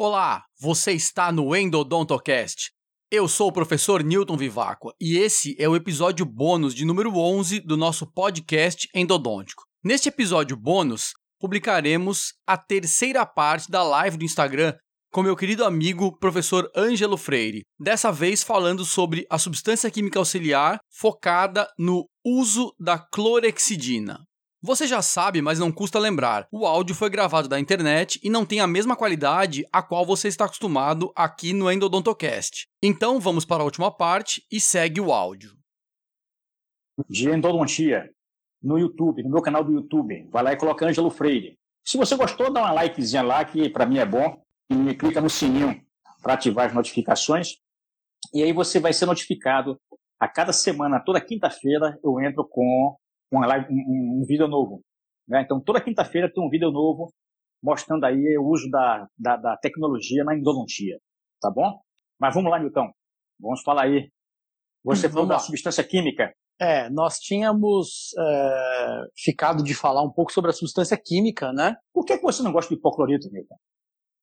Olá, você está no Endodontocast. Eu sou o professor Newton Vivacqua e esse é o episódio bônus de número 11 do nosso podcast endodôntico. Neste episódio bônus, publicaremos a terceira parte da live do Instagram com meu querido amigo professor Ângelo Freire, dessa vez falando sobre a substância química auxiliar focada no uso da clorexidina. Você já sabe, mas não custa lembrar. O áudio foi gravado da internet e não tem a mesma qualidade a qual você está acostumado aqui no Endodontocast. Então vamos para a última parte e segue o áudio. De endodontia no YouTube, no meu canal do YouTube. Vai lá e coloca Ângelo Freire. Se você gostou, dá uma likezinha lá, que para mim é bom. E clica no sininho para ativar as notificações. E aí você vai ser notificado a cada semana, toda quinta-feira, eu entro com uma live, um, um vídeo novo. Né? Então, toda quinta-feira tem um vídeo novo mostrando aí o uso da, da, da tecnologia na endodontia. Tá bom? Mas vamos lá, Nilton. Vamos falar aí. Você falou da substância química. É, nós tínhamos é, ficado de falar um pouco sobre a substância química, né? Por que você não gosta de hipoclorito, Nilton?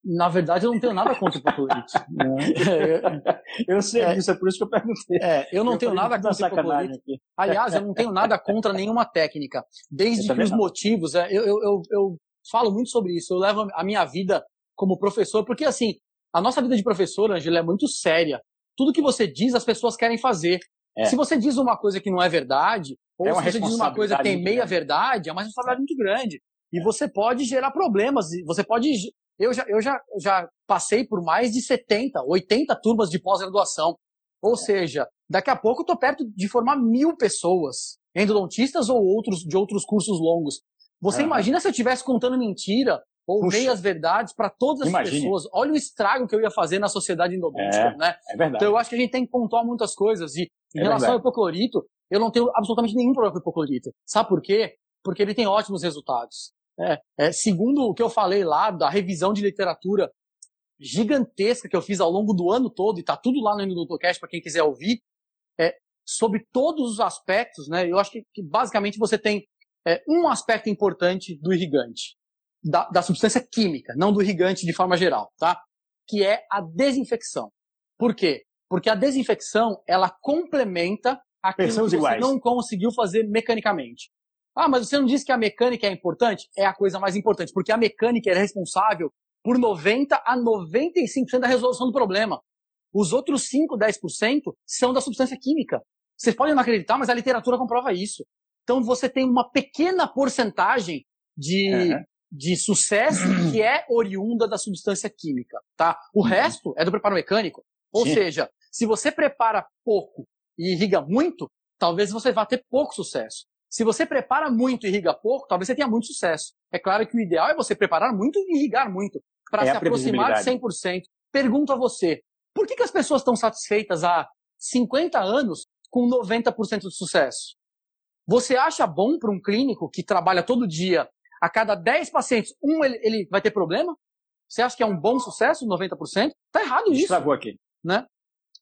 Na verdade, eu não tenho nada contra o hipoclorito. né? eu sei é, disso, é por isso que eu perguntei. É, eu não eu tenho nada contra o. Aqui. Aliás, eu não tenho nada contra nenhuma técnica. Desde que os não. motivos. É, eu, eu, eu, eu falo muito sobre isso. Eu levo a minha vida como professor, porque assim, a nossa vida de professor, Angela, é muito séria. Tudo que você diz, as pessoas querem fazer. É. Se você diz uma coisa que não é verdade, ou é se você diz uma coisa que tem meia verdade, é uma responsabilidade muito grande. E você pode gerar problemas, você pode eu já, eu já, já passei por mais de 70, 80 turmas de pós-graduação. Ou seja, daqui a pouco eu estou perto de formar mil pessoas, endodontistas ou outros de outros cursos longos. Você uhum. imagina se eu estivesse contando mentira ou Puxa. meias verdades para todas as Imagine. pessoas? Olha o estrago que eu ia fazer na sociedade endodôntica, é, né? É verdade. Então eu acho que a gente tem que pontuar muitas coisas. E em é relação verdade. ao hipoclorito, eu não tenho absolutamente nenhum problema com o hipoclorito. Sabe por quê? Porque ele tem ótimos resultados. É, é, segundo o que eu falei lá, da revisão de literatura gigantesca que eu fiz ao longo do ano todo, e está tudo lá no Indutocast para quem quiser ouvir, é, sobre todos os aspectos, né? Eu acho que, que basicamente você tem é, um aspecto importante do irrigante, da, da, substância química, não do irrigante de forma geral, tá? Que é a desinfecção. Por quê? Porque a desinfecção, ela complementa aquilo Pensamos que você iguais. não conseguiu fazer mecanicamente. Ah, mas você não disse que a mecânica é importante? É a coisa mais importante, porque a mecânica é responsável por 90 a 95% da resolução do problema. Os outros 5, 10% são da substância química. Vocês podem não acreditar, mas a literatura comprova isso. Então você tem uma pequena porcentagem de, uhum. de sucesso que é oriunda da substância química, tá? O uhum. resto é do preparo mecânico. Ou Sim. seja, se você prepara pouco e irriga muito, talvez você vá ter pouco sucesso. Se você prepara muito e irriga pouco, talvez você tenha muito sucesso. É claro que o ideal é você preparar muito e irrigar muito, para é se aproximar de 100%. Pergunto a você, por que, que as pessoas estão satisfeitas há 50 anos com 90% de sucesso? Você acha bom para um clínico que trabalha todo dia, a cada 10 pacientes, um ele, ele vai ter problema? Você acha que é um bom sucesso, 90%? Está errado isso. Estragou aqui. Né?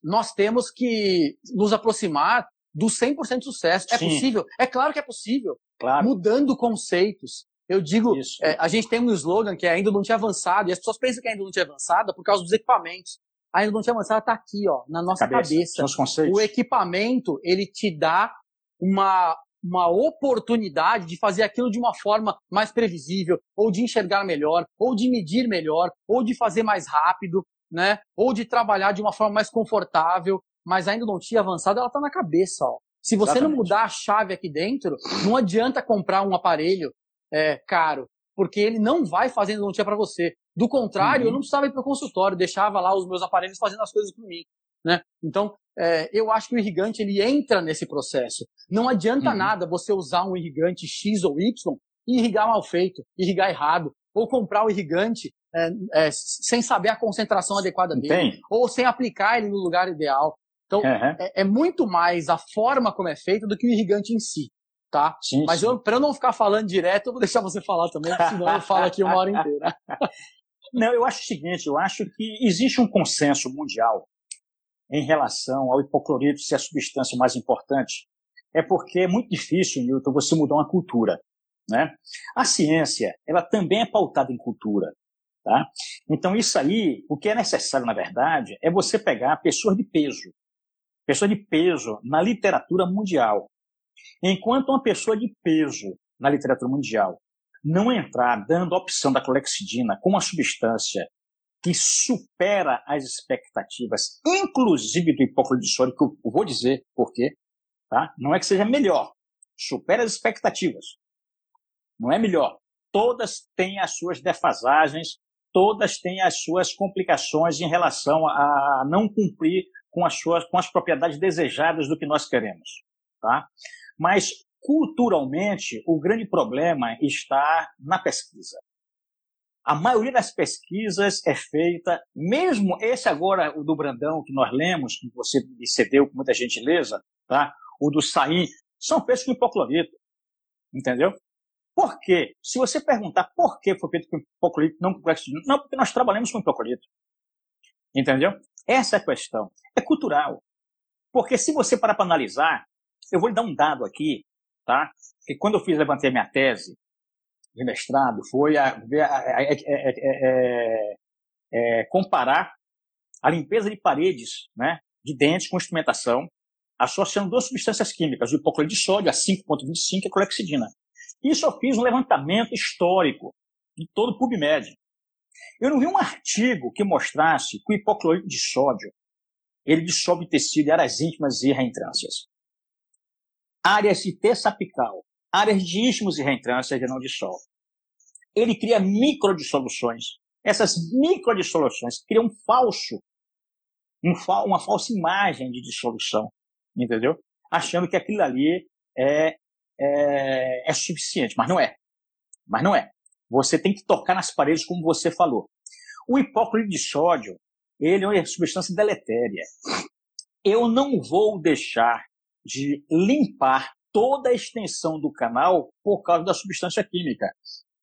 Nós temos que nos aproximar do 100% de sucesso. É Sim. possível? É claro que é possível. Claro. Mudando conceitos. Eu digo, é, a gente tem um slogan que é ainda não tinha avançado, e as pessoas pensam que ainda não tinha avançada por causa dos equipamentos. A não tinha avançada está aqui, ó, na nossa cabeça. cabeça. O equipamento, ele te dá uma, uma oportunidade de fazer aquilo de uma forma mais previsível, ou de enxergar melhor, ou de medir melhor, ou de fazer mais rápido, né? Ou de trabalhar de uma forma mais confortável mas ainda não tinha avançado, ela está na cabeça. Ó. Se você Exatamente. não mudar a chave aqui dentro, não adianta comprar um aparelho é, caro, porque ele não vai fazer endodontia para você. Do contrário, uhum. eu não precisava ir para o consultório, deixava lá os meus aparelhos fazendo as coisas por mim. Né? Então, é, eu acho que o irrigante ele entra nesse processo. Não adianta uhum. nada você usar um irrigante X ou Y e irrigar mal feito, irrigar errado, ou comprar o irrigante é, é, sem saber a concentração adequada dele, Tem. ou sem aplicar ele no lugar ideal. Então, uhum. é, é, muito mais a forma como é feito do que o irrigante em si, tá? Sim, Mas para eu não ficar falando direto, eu vou deixar você falar também, senão eu falo aqui uma hora inteira. não, eu acho o seguinte, eu acho que existe um consenso mundial em relação ao hipoclorito ser a substância mais importante. É porque é muito difícil, Newton, você mudar uma cultura. Né? A ciência, ela também é pautada em cultura. Tá? Então, isso aí, o que é necessário, na verdade, é você pegar pessoas de peso. Pessoa de peso na literatura mundial. Enquanto uma pessoa de peso na literatura mundial não entrar dando a opção da clorexidina como uma substância que supera as expectativas, inclusive do hipócrita de sódio, que eu vou dizer por quê, tá? Não é que seja melhor, supera as expectativas. Não é melhor. Todas têm as suas defasagens, todas têm as suas complicações em relação a não cumprir com as suas com as propriedades desejadas do que nós queremos, tá? Mas culturalmente o grande problema está na pesquisa. A maioria das pesquisas é feita, mesmo esse agora, o do Brandão, que nós lemos, que você me cedeu com muita gentileza, tá? o do Saim, são feitos com hipoclorito. Entendeu? Por quê? Se você perguntar por que foi feito com hipoclorito, não com clorexidina, não, porque nós trabalhamos com hipoclorito. Entendeu? Essa é a questão. É cultural. Porque se você parar para analisar, eu vou lhe dar um dado aqui, tá? Que quando eu fiz, levantei minha tese, de mestrado foi a, a, a, a, comparar a limpeza de paredes né, de dentes com instrumentação, associando duas substâncias químicas, o hipoclorito de sódio, a 5,25 e a clorexidina. Isso eu fiz um levantamento histórico de todo o PubMed. Eu não vi um artigo que mostrasse que o hipoclorito de sódio ele dissolve tecido, áreas íntimas e reentrâncias. Áreas de terça áreas de istmos e reentrância ele não dissolve. Ele cria microdissoluções. Essas microdissoluções criam um falso, um fa uma falsa imagem de dissolução, entendeu? Achando que aquilo ali é, é, é suficiente, mas não é. Mas não é. Você tem que tocar nas paredes, como você falou. O hipócrito de sódio, ele é uma substância deletéria. Eu não vou deixar de limpar toda a extensão do canal por causa da substância química.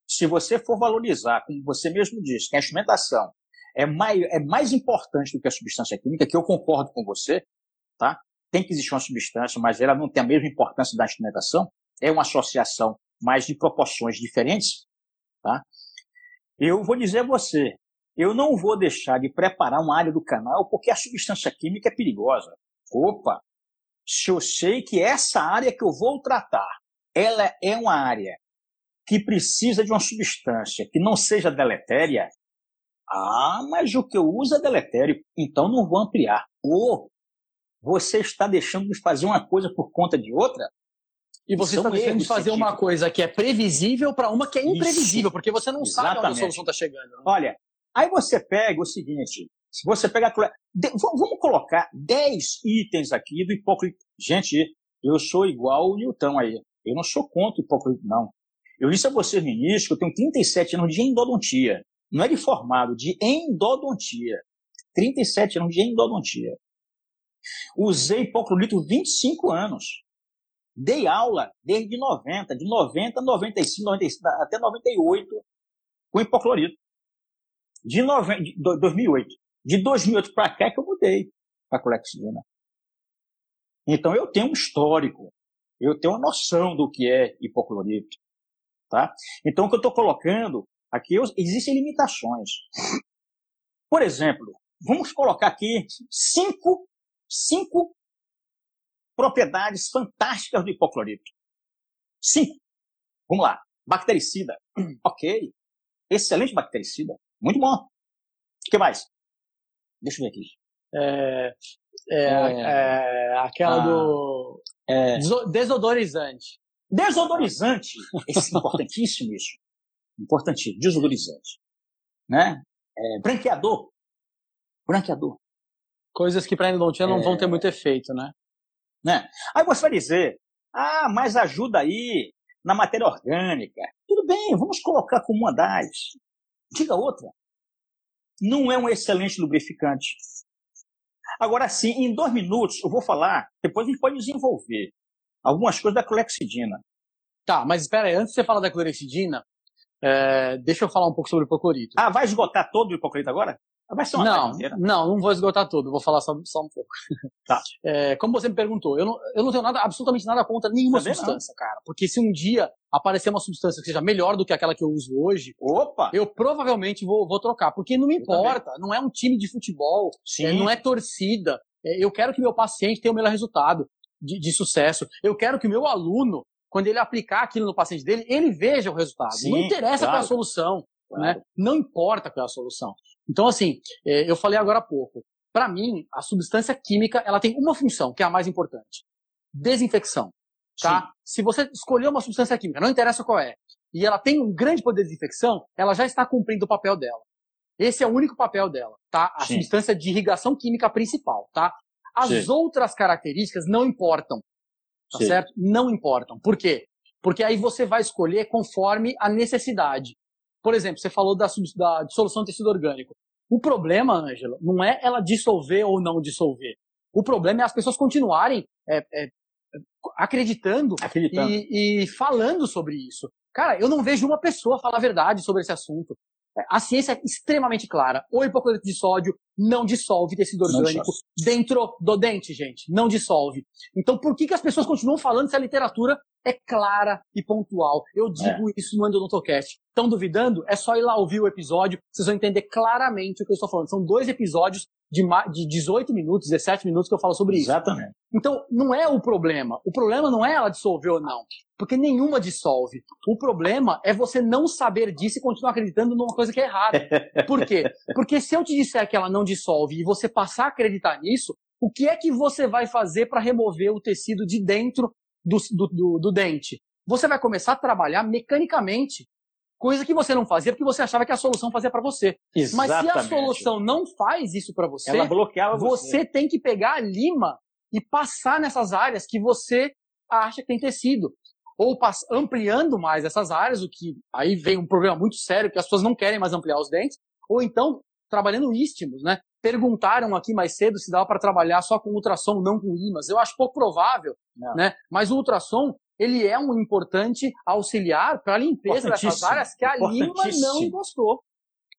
Se você for valorizar, como você mesmo disse, que a instrumentação é mais, é mais importante do que a substância química, que eu concordo com você, tá? Tem que existir uma substância, mas ela não tem a mesma importância da instrumentação. É uma associação, mas de proporções diferentes, tá? Eu vou dizer a você, eu não vou deixar de preparar uma área do canal porque a substância química é perigosa. Opa, se eu sei que essa área que eu vou tratar, ela é uma área que precisa de uma substância que não seja deletéria, ah, mas o que eu uso é deletério, então não vou ampliar. Ou você está deixando de fazer uma coisa por conta de outra? E você está deixando de fazer uma coisa que é previsível para uma que é imprevisível, Isso. porque você não Exatamente. sabe onde a solução está chegando. Né? Olha, aí você pega o seguinte, se você pega. Vamos colocar 10 itens aqui do hipócrita. Gente, eu sou igual o Newton aí. Eu não sou contra o hipócrita, não. Eu disse a vocês no início que eu tenho 37 anos de endodontia. Não é de formado, de endodontia. 37 anos de endodontia. Usei hipoclorito 25 anos. Dei aula desde 90, de 90, 95, 95 até 98 com hipoclorito. De, 90, de 2008. De 2008 para cá é que eu mudei para a clorexidina. Então eu tenho um histórico, eu tenho uma noção do que é hipoclorito. Tá? Então o que eu estou colocando aqui, existem limitações. Por exemplo, vamos colocar aqui cinco, cinco propriedades fantásticas do hipoclorito. Cinco. Vamos lá. Bactericida. Ok. Excelente bactericida. Muito bom. O que mais? Deixa eu ver aqui. É, é, é, é aquela ah, do é. desodorizante. Desodorizante. Esse, importantíssimo isso. Importantíssimo. Desodorizante. Né? É, branqueador. Branqueador. Coisas que para a endodontia não vão ter muito efeito, né? Né? Aí você vai dizer, ah, mas ajuda aí na matéria orgânica. Tudo bem, vamos colocar como uma das. Diga outra não é um excelente lubrificante. Agora sim, em dois minutos eu vou falar, depois a gente pode desenvolver algumas coisas da clorexidina. Tá, mas espera aí, antes de você falar da clorexidina, É, deixa eu falar um pouco sobre o hipoclorito. Ah, vai esgotar todo o hipoclorito agora? Vai ser uma não, não, não vou esgotar tudo, vou falar só, só um pouco. Tá. É, como você me perguntou, eu não, eu não tenho nada, absolutamente nada contra nenhuma Também substância, não. cara. Porque se um dia aparecer uma substância que seja melhor do que aquela que eu uso hoje, Opa! eu provavelmente vou, vou trocar. Porque não me importa, também. não é um time de futebol, é, não é torcida. É, eu quero que meu paciente tenha o melhor resultado de, de sucesso. Eu quero que o meu aluno quando ele aplicar aquilo no paciente dele, ele veja o resultado. Sim, não interessa claro. qual é a solução? Claro. né? Não importa qual é a solução. Então, assim, é, eu falei agora há pouco. Para mim, a substância química ela tem uma função, que é a mais importante: desinfecção. Tá? Sim. Se você escolher uma substância química, não interessa qual é, e ela tem um grande poder de desinfecção, ela já está cumprindo o papel dela. Esse é o único papel dela, tá? A Sim. substância de irrigação química principal, tá? As Sim. outras características não importam, tá certo? Não importam. Por quê? Porque aí você vai escolher conforme a necessidade. Por exemplo, você falou da, da dissolução de tecido orgânico. O problema, Ângela, não é ela dissolver ou não dissolver. O problema é as pessoas continuarem é, é, acreditando, acreditando. E, e, falando sobre isso. Cara, eu não vejo uma pessoa falar a verdade sobre esse assunto. A ciência é extremamente clara. O hipoclorito de sódio não dissolve tecido orgânico dentro do dente, gente. Não dissolve. Então, por que, que as pessoas continuam falando se a literatura é clara e pontual? Eu digo é. isso no Endodontocast. Estão duvidando? É só ir lá ouvir o episódio. Vocês vão entender claramente o que eu estou falando. São dois episódios de, de 18 minutos, 17 minutos que eu falo sobre isso. Exatamente. Então, não é o problema. O problema não é ela dissolver ou não. Porque nenhuma dissolve. O problema é você não saber disso e continuar acreditando numa coisa que é errada. Por quê? Porque se eu te disser que ela não dissolve e você passar a acreditar nisso, o que é que você vai fazer para remover o tecido de dentro do, do, do, do dente? Você vai começar a trabalhar mecanicamente Coisa que você não fazia porque você achava que a solução fazia para você. Exatamente. Mas se a solução não faz isso para você, ela bloqueava você. Você tem que pegar a lima e passar nessas áreas que você acha que tem tecido. Ou ampliando mais essas áreas, o que aí vem um problema muito sério, que as pessoas não querem mais ampliar os dentes. Ou então, trabalhando istmos, né? Perguntaram aqui mais cedo se dava para trabalhar só com ultrassom, não com limas. Eu acho pouco provável, não. né? Mas o ultrassom ele é um importante auxiliar para a limpeza dessas áreas que a lima não gostou.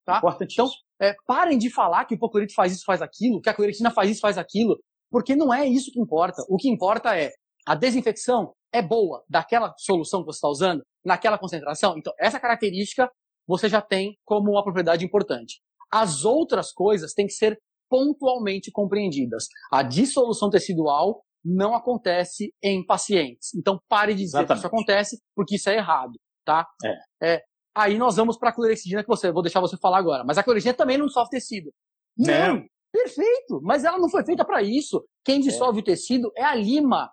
Tá? Então, é, parem de falar que o hipoclorito faz isso, faz aquilo, que a cloritina faz isso, faz aquilo, porque não é isso que importa. O que importa é a desinfecção é boa daquela solução que você está usando, naquela concentração. Então, essa característica você já tem como uma propriedade importante. As outras coisas têm que ser pontualmente compreendidas. A dissolução tecidual não acontece em pacientes. Então pare de dizer Exatamente. que isso acontece, porque isso é errado, tá? É. é aí nós vamos para a clorexidina que você, vou deixar você falar agora. Mas a clorexidina também não dissolve tecido. Não. não. Perfeito, mas ela não foi feita para isso. Quem é. dissolve é. o tecido é a lima.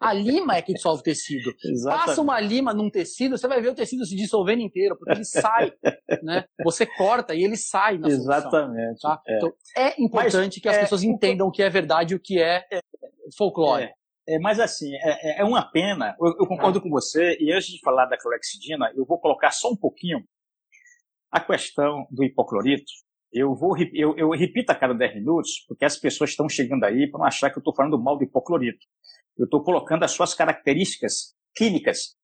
A lima é que dissolve o tecido. Exatamente. Passa uma lima num tecido, você vai ver o tecido se dissolvendo inteiro, porque ele sai, né? Você corta e ele sai na Exatamente. Solução, tá? é. Então, é importante Mas, que as é, pessoas entendam o que é verdade e o que é, é folclore. É, é, mas assim, é, é, é uma pena, eu, eu concordo com você, e antes de falar da clorexidina, eu vou colocar só um pouquinho a questão do hipoclorito. Eu, vou, eu, eu repito a cada 10 minutos, porque as pessoas estão chegando aí para não achar que eu estou falando mal do hipoclorito. Eu estou colocando as suas características químicas.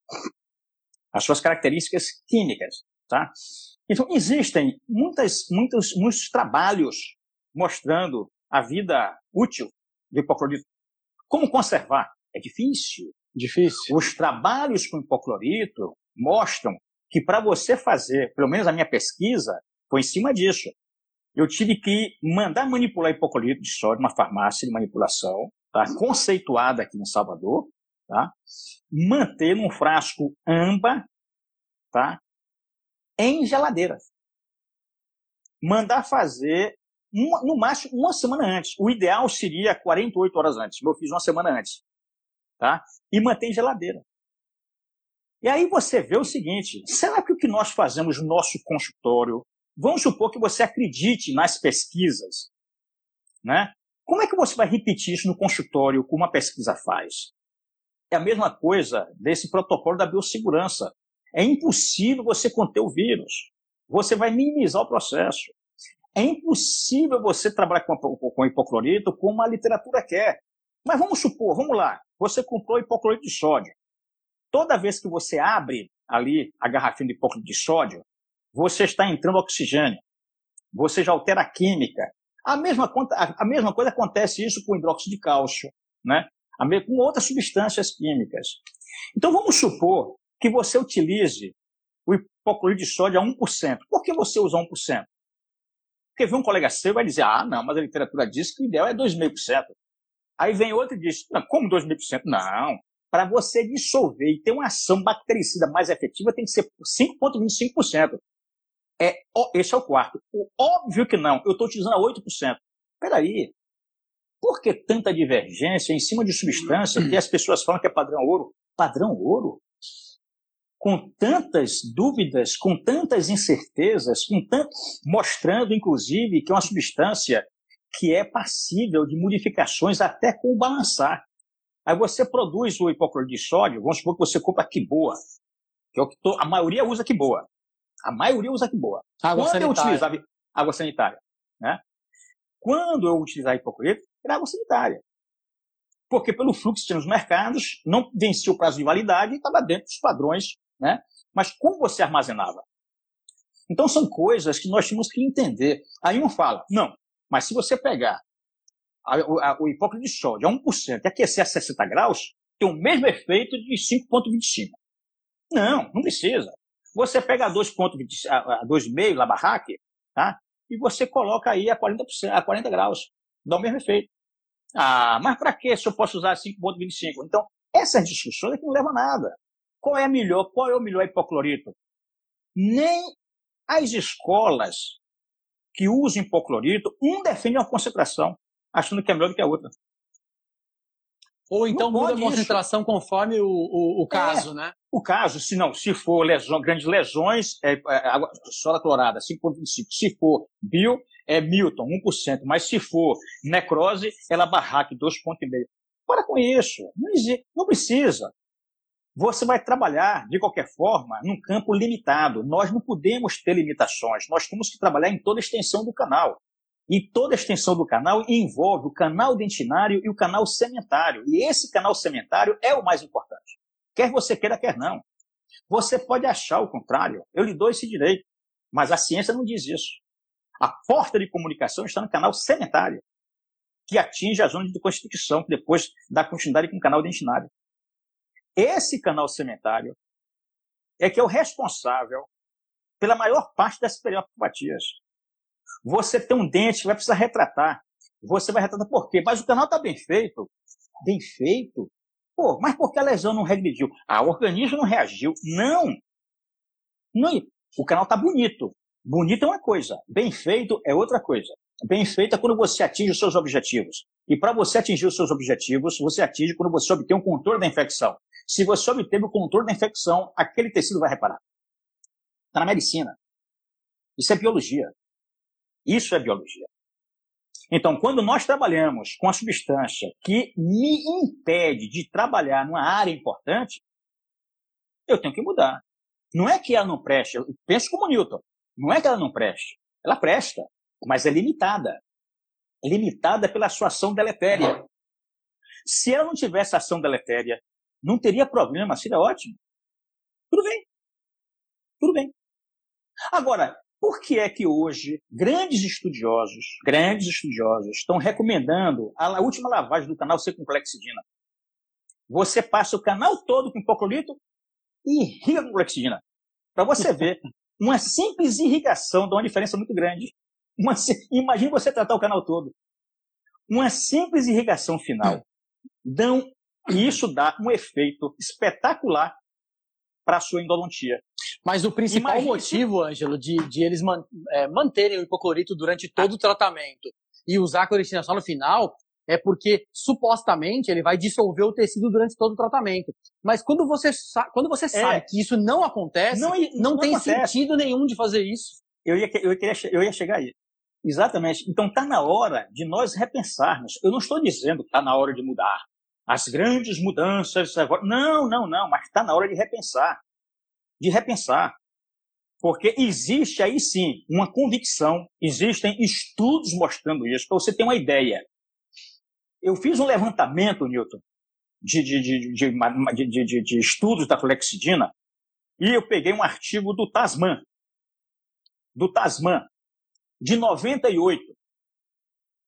As suas características químicas, tá? Então, existem muitas, muitos, muitos trabalhos mostrando a vida útil do hipoclorito. Como conservar? É difícil. Difícil. Os trabalhos com hipoclorito mostram que para você fazer, pelo menos a minha pesquisa, foi em cima disso. Eu tive que mandar manipular hipoclorito de sódio, uma farmácia de manipulação, tá? conceituada aqui em Salvador, tá? manter num frasco amba, tá? em geladeira. Mandar fazer uma, no máximo uma semana antes. O ideal seria 48 horas antes. Eu fiz uma semana antes. Tá? E mantém geladeira. E aí você vê o seguinte: será que o que nós fazemos no nosso consultório, vamos supor que você acredite nas pesquisas, né? Como é que você vai repetir isso no consultório como uma pesquisa faz? É a mesma coisa desse protocolo da biossegurança. É impossível você conter o vírus. Você vai minimizar o processo. É impossível você trabalhar com, com hipoclorito como a literatura quer. Mas vamos supor, vamos lá, você comprou hipoclorito de sódio. Toda vez que você abre ali a garrafinha de hipócrito de sódio, você está entrando oxigênio. Você já altera a química. A mesma, a mesma coisa acontece isso com hidróxido de cálcio, né? com outras substâncias químicas. Então vamos supor que você utilize o hipoclorito de sódio a 1%. Por que você usa 1%? Porque vem um colega seu e vai dizer, ah, não, mas a literatura diz que o ideal é 2,5%. Aí vem outro e diz, não, como 2,5%? Não, para você dissolver e ter uma ação bactericida mais efetiva tem que ser 5,25%. É, esse é o quarto. O óbvio que não, eu estou utilizando a 8%. Espera aí, por que tanta divergência em cima de substância que as pessoas falam que é padrão ouro? Padrão ouro? Com tantas dúvidas, com tantas incertezas, com tanto, mostrando, inclusive, que é uma substância que é passível de modificações até com o balançar. Aí você produz o hipoclorito de sódio, vamos supor que você compra boa, que é o que a maioria usa boa. A maioria usa boa. Água Quando sanitária. eu utilizava água sanitária, né? Quando eu utilizar hipoclorito, era água sanitária. Porque pelo fluxo que tinha nos mercados, não vencia o prazo de validade e estava dentro dos padrões, né? Mas como você armazenava? Então são coisas que nós tínhamos que entender. Aí um fala, não, mas se você pegar a, a, o hipócrito de sódio a 1% e aquecer a 60 graus, tem o mesmo efeito de 5,25. Não, não precisa. Você pega a 2,5 lá barraque, tá? E você coloca aí a 40%, a 40 graus dá o mesmo efeito. Ah, mas para que se eu posso usar 5,25? Então, essas discussões aqui não levam a nada. Qual é a melhor? Qual é o melhor hipoclorito? Nem as escolas que usam hipoclorito, um defende uma concentração, achando que é melhor do que a outra. Ou então muda a concentração isso. conforme o, o, o caso, é, né? O caso, se não, se for lesão, grandes lesões, é, é, sola clorada, 5,25. Se for bio, é Milton, 1%. Mas se for necrose, ela barraque 2,5%. Para com isso. Não, existe, não precisa. Você vai trabalhar, de qualquer forma, num campo limitado. Nós não podemos ter limitações. Nós temos que trabalhar em toda a extensão do canal. E toda a extensão do canal envolve o canal dentinário e o canal sementário. E esse canal sementário é o mais importante. Quer você queira, quer não. Você pode achar o contrário. Eu lhe dou esse direito. Mas a ciência não diz isso. A porta de comunicação está no canal sementário, que atinge a zona de constituição, que depois dá continuidade com o canal dentinário. Esse canal sementário é que é o responsável pela maior parte das periopatias. Você tem um dente que vai precisar retratar. Você vai retratar por quê? Mas o canal está bem feito. Bem feito? Pô, mas por que a lesão não regrediu? Ah, o organismo não reagiu. Não! não o canal está bonito. Bonito é uma coisa, bem feito é outra coisa. Bem feito é quando você atinge os seus objetivos. E para você atingir os seus objetivos, você atinge quando você obtém um controle da infecção. Se você obteve o controle da infecção, aquele tecido vai reparar. Está na medicina. Isso é biologia. Isso é biologia. Então, quando nós trabalhamos com a substância que me impede de trabalhar numa área importante, eu tenho que mudar. Não é que ela não preste, eu penso como Newton. Não é que ela não preste. Ela presta, mas é limitada. É limitada pela sua ação deletéria. Se ela não tivesse ação deletéria, não teria problema, seria ótimo. Tudo bem. Tudo bem. Agora, por que é que hoje grandes estudiosos, grandes estudiosos, estão recomendando a última lavagem do canal ser com clexidina? Você passa o canal todo com hipoclorito e irriga com clexidina. Para você ver uma simples irrigação dá uma diferença muito grande. Uma, imagine você tratar o canal todo. Uma simples irrigação final dão, e isso dá um efeito espetacular para a sua endodontia. Mas o principal Imagine motivo, Ângelo, de, de eles man, é, manterem o hipoclorito durante todo o tratamento e usar a cloritina só no final é porque supostamente ele vai dissolver o tecido durante todo o tratamento. Mas quando você, quando você é. sabe que isso não acontece, não, não, não tem acontece. sentido nenhum de fazer isso. Eu ia, eu, queria, eu ia chegar aí. Exatamente. Então está na hora de nós repensarmos. Eu não estou dizendo que está na hora de mudar. As grandes mudanças agora. Não, não, não. Mas está na hora de repensar. De repensar. Porque existe aí sim uma convicção, existem estudos mostrando isso, para você ter uma ideia. Eu fiz um levantamento, Newton, de, de, de, de, estudos da flexidina, E eu peguei um artigo do Tasman, do Tasman, de 98.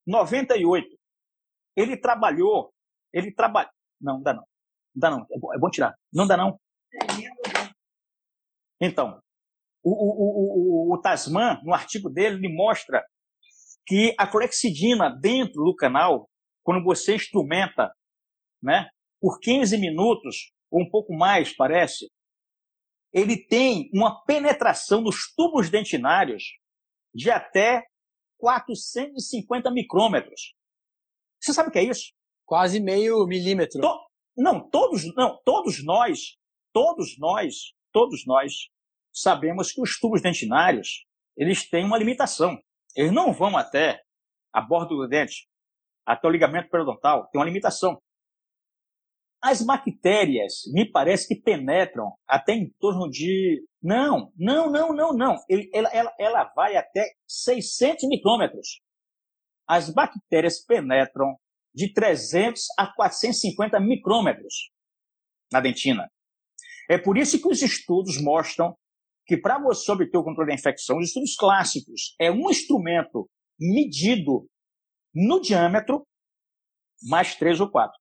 98. Ele trabalhou, ele trabalhou. Não, não dá não. Não dá não. É bom, é bom tirar. Não dá não. Então, o, o, o, o, Tasman, no artigo dele, ele mostra que a clorexidina dentro do canal, quando você instrumenta, né, por 15 minutos, ou um pouco mais, parece, ele tem uma penetração nos tubos dentinários de até 450 micrômetros. Você sabe o que é isso? Quase meio milímetro. To não, todos, não, todos nós, todos nós, todos nós sabemos que os tubos dentinários, eles têm uma limitação. Eles não vão até a borda do dente, até o ligamento periodontal, tem uma limitação. As bactérias, me parece que penetram até em torno de. Não, não, não, não, não. Ela, ela, ela vai até 600 micrômetros. As bactérias penetram de 300 a 450 micrômetros na dentina. É por isso que os estudos mostram que para você obter o controle da infecção, os estudos clássicos é um instrumento medido no diâmetro mais três ou quatro.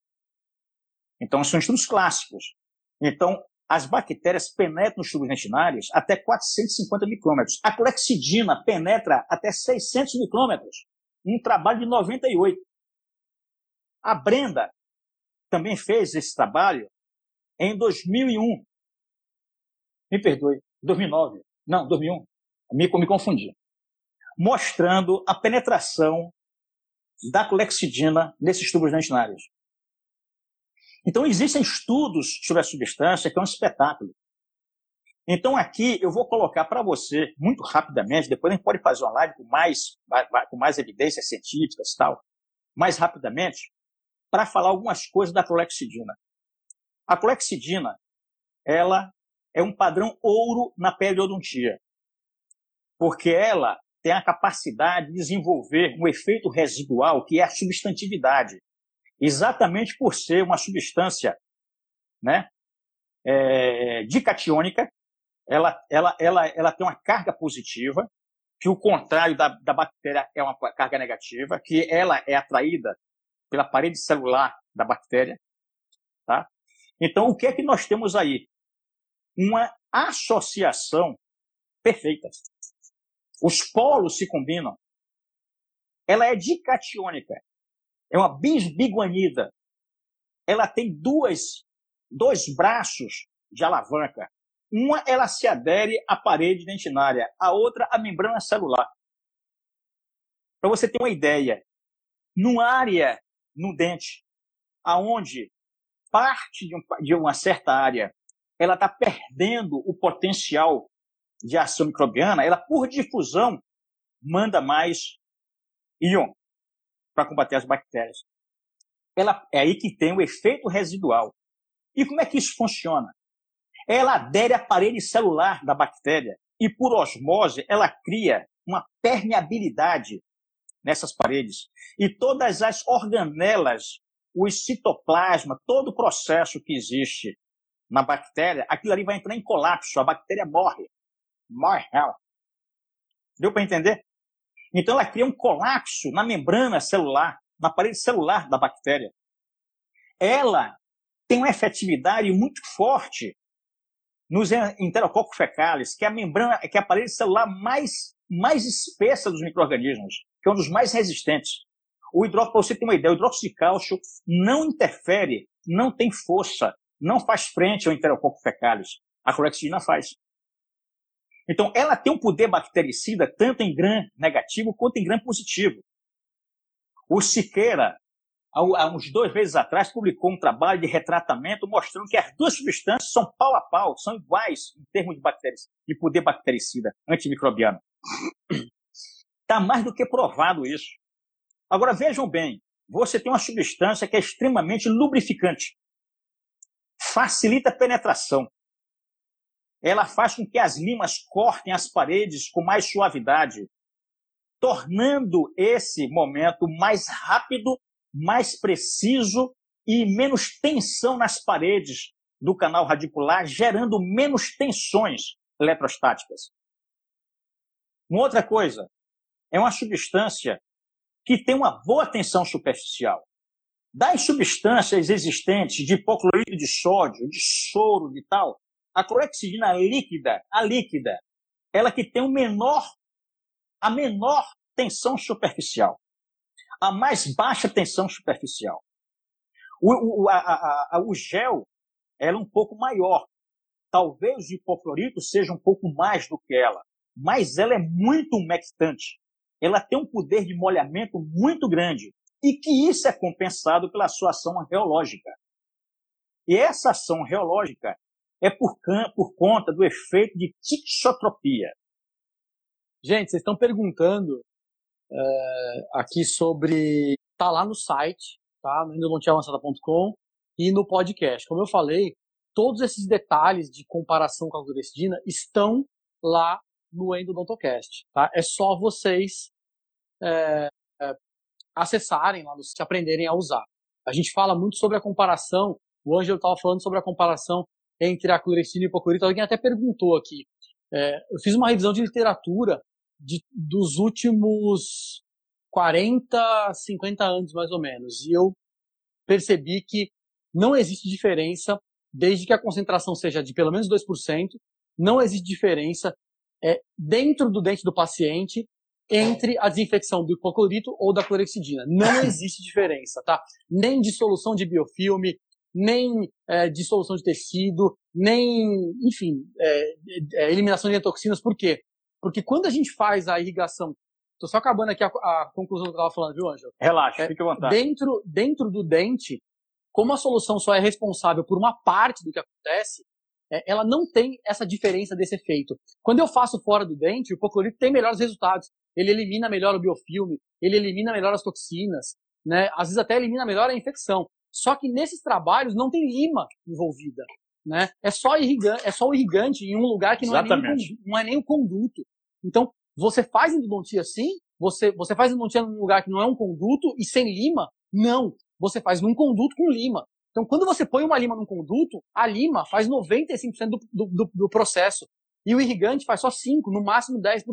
Então, são estudos clássicos. Então, as bactérias penetram nos tubos dentinários até 450 micrômetros. A clexidina penetra até 600 micrômetros. Um trabalho de 98. A Brenda também fez esse trabalho em 2001. Me perdoe, 2009. Não, 2001. Me, me confundi. Mostrando a penetração da clexidina nesses tubos dentinários. Então, existem estudos sobre a substância que é um espetáculo. Então, aqui eu vou colocar para você, muito rapidamente, depois a gente pode fazer uma live com mais, com mais evidências científicas e tal, mais rapidamente, para falar algumas coisas da clorexidina. A clorexidina, ela é um padrão ouro na periodontia, porque ela tem a capacidade de desenvolver um efeito residual que é a substantividade exatamente por ser uma substância né, é, ela, ela, ela, ela tem uma carga positiva, que o contrário da, da bactéria é uma carga negativa, que ela é atraída pela parede celular da bactéria. Tá? Então, o que é que nós temos aí? Uma associação perfeita. Os polos se combinam. Ela é dicatiônica é uma bisbiguanida. Ela tem duas, dois braços de alavanca. Uma, ela se adere à parede dentinária, a outra, à membrana celular. Para você ter uma ideia, numa área no dente, aonde parte de, um, de uma certa área ela está perdendo o potencial de ação microbiana, ela, por difusão, manda mais íon para combater as bactérias. Ela, é aí que tem o efeito residual. E como é que isso funciona? Ela adere à parede celular da bactéria e, por osmose, ela cria uma permeabilidade nessas paredes. E todas as organelas, o citoplasma, todo o processo que existe na bactéria, aquilo ali vai entrar em colapso, a bactéria morre. Morre. Deu para entender? Então ela cria um colapso na membrana celular, na parede celular da bactéria. Ela tem uma efetividade muito forte nos enterococos fecales, que é a membrana, que é a parede celular mais, mais espessa dos micro-organismos, que é um dos mais resistentes. O hidróxido, para você ter uma ideia, o hidróxido de cálcio não interfere, não tem força, não faz frente ao enterococo fecalis. A clorexidina faz. Então, ela tem um poder bactericida tanto em gram negativo quanto em gram positivo. O Siqueira, há uns dois meses atrás, publicou um trabalho de retratamento mostrando que as duas substâncias são pau a pau, são iguais em termos de, de poder bactericida antimicrobiano. Está mais do que provado isso. Agora, vejam bem, você tem uma substância que é extremamente lubrificante, facilita a penetração, ela faz com que as limas cortem as paredes com mais suavidade, tornando esse momento mais rápido, mais preciso e menos tensão nas paredes do canal radicular, gerando menos tensões eletrostáticas. Uma outra coisa, é uma substância que tem uma boa tensão superficial. Das substâncias existentes de hipoclorito de sódio, de soro, de tal, a clorexidina líquida, a líquida, ela que tem o menor, a menor tensão superficial, a mais baixa tensão superficial. O, o, a, a, o gel ela é um pouco maior. Talvez o hipoclorito seja um pouco mais do que ela, mas ela é muito umectante. Ela tem um poder de molhamento muito grande e que isso é compensado pela sua ação reológica. E essa ação reológica é por, por conta do efeito de tixotropia. Gente, vocês estão perguntando é, aqui sobre. Tá lá no site, tá? No endodontiaavançada.com e no podcast. Como eu falei, todos esses detalhes de comparação com a clorexidina estão lá no Endodontocast, tá? É só vocês é, é, acessarem lá, se aprenderem a usar. A gente fala muito sobre a comparação, o Ângelo estava falando sobre a comparação entre a clorexidina e o hipoclorito, alguém até perguntou aqui. É, eu fiz uma revisão de literatura de, dos últimos 40, 50 anos mais ou menos, e eu percebi que não existe diferença, desde que a concentração seja de pelo menos 2%, não existe diferença é, dentro do dente do paciente entre a desinfecção do hipoclorito ou da clorexidina. Não existe diferença, tá? Nem dissolução de biofilme, nem é, dissolução de tecido, nem, enfim, é, é, eliminação de toxinas. Por quê? Porque quando a gente faz a irrigação, tô só acabando aqui a, a conclusão que eu estava falando, viu, Ângelo? Relaxa, é, fique à vontade. Dentro, dentro do dente, como a solução só é responsável por uma parte do que acontece, é, ela não tem essa diferença desse efeito. Quando eu faço fora do dente, o hipoclorito tem melhores resultados. Ele elimina melhor o biofilme, ele elimina melhor as toxinas, né? Às vezes até elimina melhor a infecção. Só que nesses trabalhos não tem lima envolvida, né? É só irrigante, é só o irrigante em um lugar que não é, nem, não é nem o conduto. Então, você faz endodontia assim, você, você faz endodontia num lugar que não é um conduto e sem lima? Não você faz num conduto com lima. Então, quando você põe uma lima num conduto, a lima faz 95% do, do, do processo. E o irrigante faz só 5%, no máximo 10%.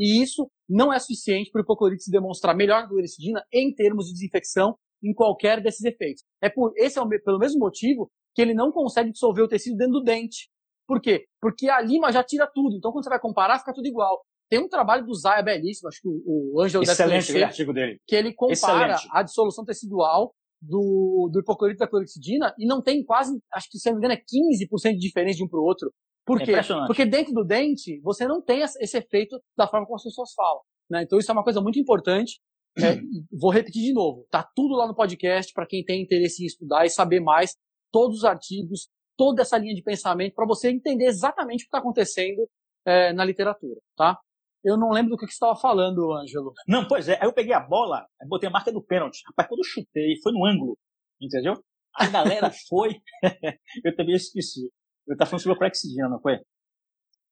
E isso não é suficiente para o hipoclorito se demonstrar melhor que a cloricidina em termos de desinfecção em qualquer desses efeitos. É por esse é o, pelo mesmo motivo que ele não consegue dissolver o tecido dentro do dente. Por quê? Porque a lima já tira tudo. Então, quando você vai comparar, fica tudo igual. Tem um trabalho do Zaya belíssimo, acho que o, o Ângelo deve conhecer, artigo dele. que ele compara Excelente. a dissolução tecidual do, do hipoclorito da clorexidina e não tem quase, acho que se não me engano, é 15% de diferença de um para o outro. Por quê? Porque dentro do dente, você não tem esse efeito da forma como as pessoas falam. Né? Então isso é uma coisa muito importante. É, vou repetir de novo. Tá tudo lá no podcast para quem tem interesse em estudar e saber mais. Todos os artigos, toda essa linha de pensamento para você entender exatamente o que está acontecendo é, na literatura, tá? Eu não lembro do que, você estava falando, Ângelo. Não, pois é. Aí eu peguei a bola, botei a marca do pênalti. Rapaz, quando eu chutei, foi no ângulo. Entendeu? A galera foi. eu também esqueci. Eu estava falando sobre a Prexidina, não foi?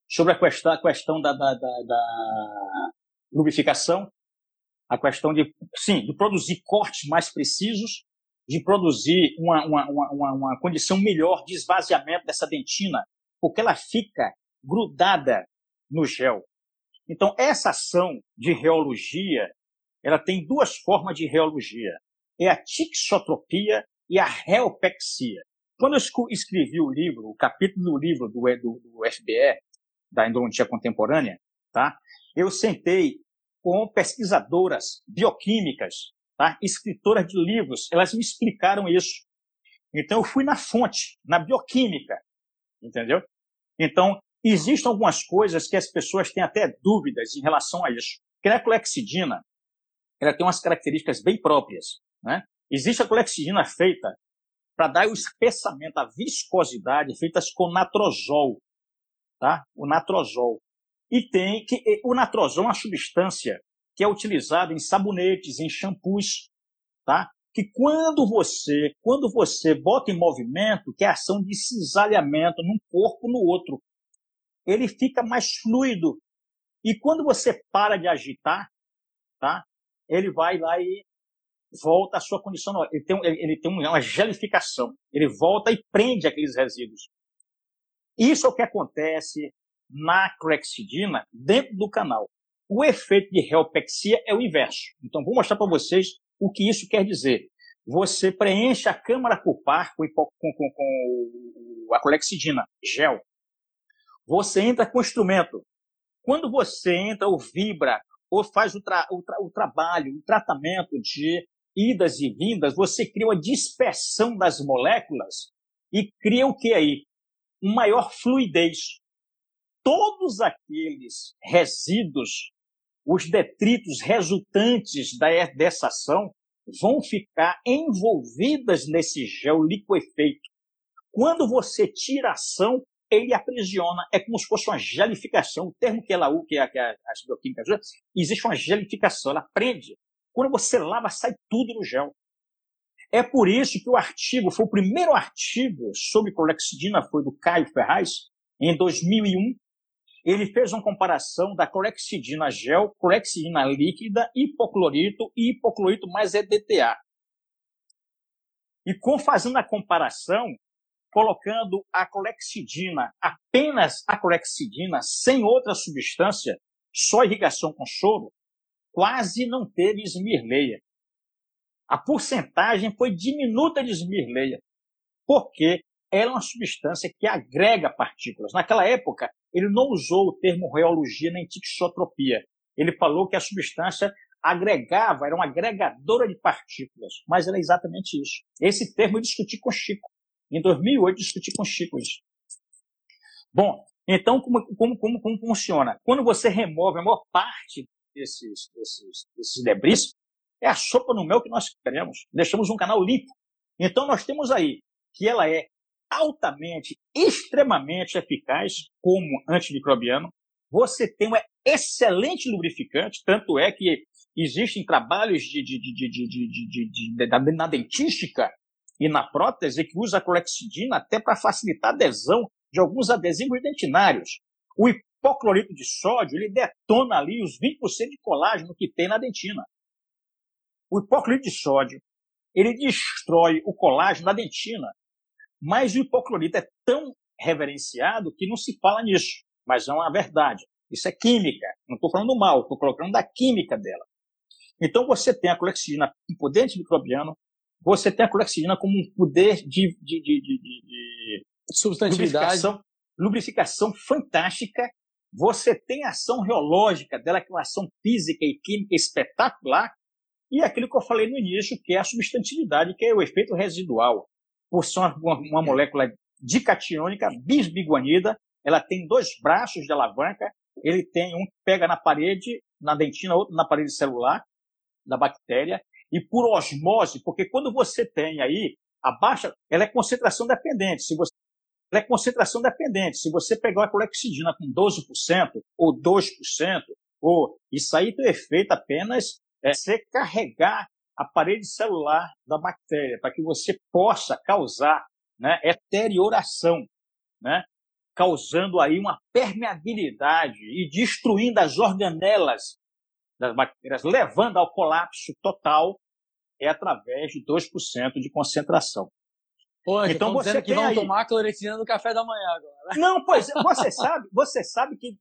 Sobre a questão, a questão da, da, da, da lubrificação, a questão de, sim, de produzir cortes mais precisos, de produzir uma, uma, uma, uma condição melhor de esvaziamento dessa dentina, porque ela fica grudada no gel. Então, essa ação de reologia, ela tem duas formas de reologia. É a tixotropia e a reopexia. Quando eu escrevi o livro, o capítulo do livro do, do, do FBE, da endodontia contemporânea, tá? eu sentei com pesquisadoras bioquímicas, tá? escritoras de livros, elas me explicaram isso. Então, eu fui na fonte, na bioquímica, entendeu? Então, existem algumas coisas que as pessoas têm até dúvidas em relação a isso. Porque a clexidina, ela tem umas características bem próprias. Né? Existe a clexidina feita para dar o espessamento, a viscosidade, feitas com natrozol. Tá? O natrozol. E tem que o natrozol é uma substância que é utilizada em sabonetes, em shampoos, tá? Que quando você, quando você bota em movimento, que é ação de cisalhamento num corpo no outro, ele fica mais fluido. E quando você para de agitar, tá? Ele vai lá e volta à sua condição. Ele tem, ele tem uma gelificação. Ele volta e prende aqueles resíduos. Isso é o que acontece na clorexidina dentro do canal. O efeito de reopexia é o inverso. Então, vou mostrar para vocês o que isso quer dizer. Você preenche a câmara pulpar com, com, com, com a clorexidina, gel. Você entra com o instrumento. Quando você entra ou vibra ou faz o, tra o, tra o trabalho, o tratamento de idas e vindas, você cria uma dispersão das moléculas e cria o que aí? Uma maior fluidez. Todos aqueles resíduos, os detritos resultantes da, dessa ação, vão ficar envolvidas nesse gel liquefeito. Quando você tira a ação, ele aprisiona, é como se fosse uma gelificação. O termo que ela usa, que, é, que é as bioquímicas usam, existe uma gelificação, ela prende. Quando você lava, sai tudo no gel. É por isso que o artigo, foi o primeiro artigo sobre clorexidina, foi do Caio Ferraz, em 2001. Ele fez uma comparação da clorexidina gel, clorexidina líquida, hipoclorito e hipoclorito mais EDTA. E com fazendo a comparação, colocando a clorexidina, apenas a clorexidina, sem outra substância, só irrigação com soro, quase não teve esmirleia. A porcentagem foi diminuta de esmirleia, porque ela é uma substância que agrega partículas. Naquela época, ele não usou o termo reologia nem tixotropia. Ele falou que a substância agregava, era uma agregadora de partículas, mas era exatamente isso. Esse termo eu discuti com Chico. Em 2008, discuti com o Chico isso. Bom, então, como, como, como, como funciona? Quando você remove a maior parte desses, desses, desses debris, é a sopa no mel que nós queremos. Deixamos um canal limpo. Então, nós temos aí que ela é altamente, extremamente eficaz como antimicrobiano. Você tem um excelente lubrificante, tanto é que existem trabalhos de, de, de, de, na dentística e na prótese que usa a clorexidina até para facilitar a adesão de alguns adesivos dentinários. O hipoclorito de sódio, ele detona ali os 20% de colágeno que tem na dentina. O hipoclorito de sódio, ele destrói o colágeno da dentina. Mas o hipoclorito é tão reverenciado que não se fala nisso. Mas é uma verdade. Isso é química. Não estou falando mal, estou colocando da química dela. Então você tem a clorexidina com poder antimicrobiano, você tem a clorexidina como um poder de, de, de, de, de lubrificação, lubrificação fantástica. Você tem a ação reológica dela, que é uma ação física e química espetacular. E aquilo que eu falei no início, que é a substantividade, que é o efeito residual. Por ser uma, uma molécula dicatiônica, bisbiguanida, ela tem dois braços de alavanca, ele tem um que pega na parede, na dentina, outro na parede celular da bactéria, e por osmose, porque quando você tem aí a baixa, ela é concentração dependente. Se você ela é concentração dependente. Se você pegar a clorexidina com 12% ou 2%, ou isso aí tem efeito apenas é você carregar a parede celular da bactéria para que você possa causar né, deterioração, né, causando aí uma permeabilidade e destruindo as organelas das bactérias, levando ao colapso total, é através de 2% de concentração. Pô, então você que vão aí... tomar clorexidina no café da manhã agora. Não, pois você sabe, você sabe que